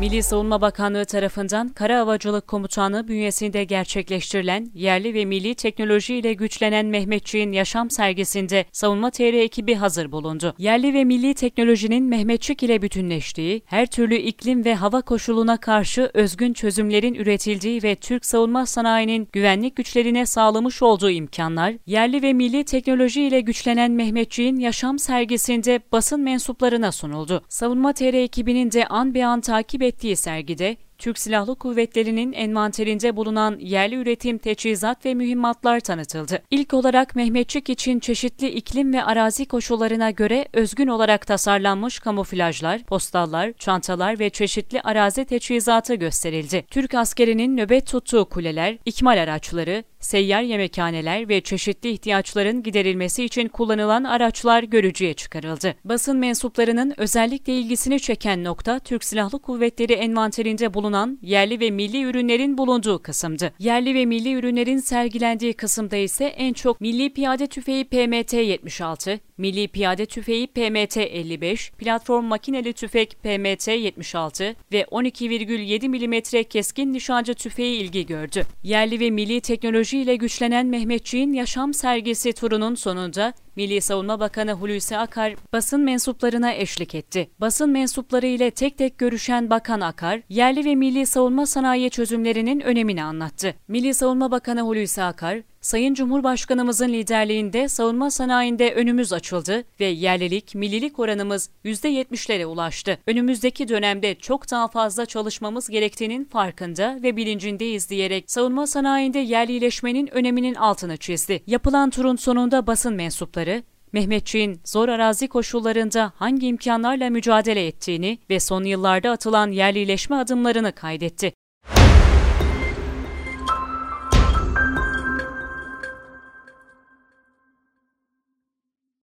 Milli Savunma Bakanlığı tarafından Kara Havacılık Komutanı bünyesinde gerçekleştirilen yerli ve milli teknoloji ile güçlenen Mehmetçiğin yaşam sergisinde Savunma TR ekibi hazır bulundu. Yerli ve milli teknolojinin Mehmetçik ile bütünleştiği, her türlü iklim ve hava koşuluna karşı özgün çözümlerin üretildiği ve Türk savunma sanayinin güvenlik güçlerine sağlamış olduğu imkanlar, yerli ve milli teknoloji ile güçlenen Mehmetçiğin yaşam sergisinde basın mensuplarına sunuldu. Savunma TR ekibinin de an be an takip ettiği sergide Türk Silahlı Kuvvetleri'nin envanterinde bulunan yerli üretim teçhizat ve mühimmatlar tanıtıldı. İlk olarak Mehmetçik için çeşitli iklim ve arazi koşullarına göre özgün olarak tasarlanmış kamuflajlar, postallar, çantalar ve çeşitli arazi teçhizatı gösterildi. Türk askerinin nöbet tuttuğu kuleler, ikmal araçları, seyyar yemekhaneler ve çeşitli ihtiyaçların giderilmesi için kullanılan araçlar görücüye çıkarıldı. Basın mensuplarının özellikle ilgisini çeken nokta Türk Silahlı Kuvvetleri envanterinde bulunan yerli ve milli ürünlerin bulunduğu kısımdı. Yerli ve milli ürünlerin sergilendiği kısımda ise en çok Milli Piyade Tüfeği PMT-76, Milli Piyade Tüfeği PMT-55, Platform Makineli Tüfek PMT-76 ve 12,7 mm keskin nişancı tüfeği ilgi gördü. Yerli ve milli teknoloji ile güçlenen Mehmetçiğin yaşam sergisi turunun sonunda Milli Savunma Bakanı Hulusi Akar basın mensuplarına eşlik etti. Basın mensupları ile tek tek görüşen Bakan Akar, yerli ve milli savunma sanayi çözümlerinin önemini anlattı. Milli Savunma Bakanı Hulusi Akar, Sayın Cumhurbaşkanımızın liderliğinde savunma sanayinde önümüz açıldı ve yerlilik, millilik oranımız %70'lere ulaştı. Önümüzdeki dönemde çok daha fazla çalışmamız gerektiğinin farkında ve bilincindeyiz diyerek savunma sanayinde yerlileşmenin öneminin altını çizdi. Yapılan turun sonunda basın mensupları, Mehmetçiğin zor arazi koşullarında hangi imkanlarla mücadele ettiğini ve son yıllarda atılan yerlileşme adımlarını kaydetti.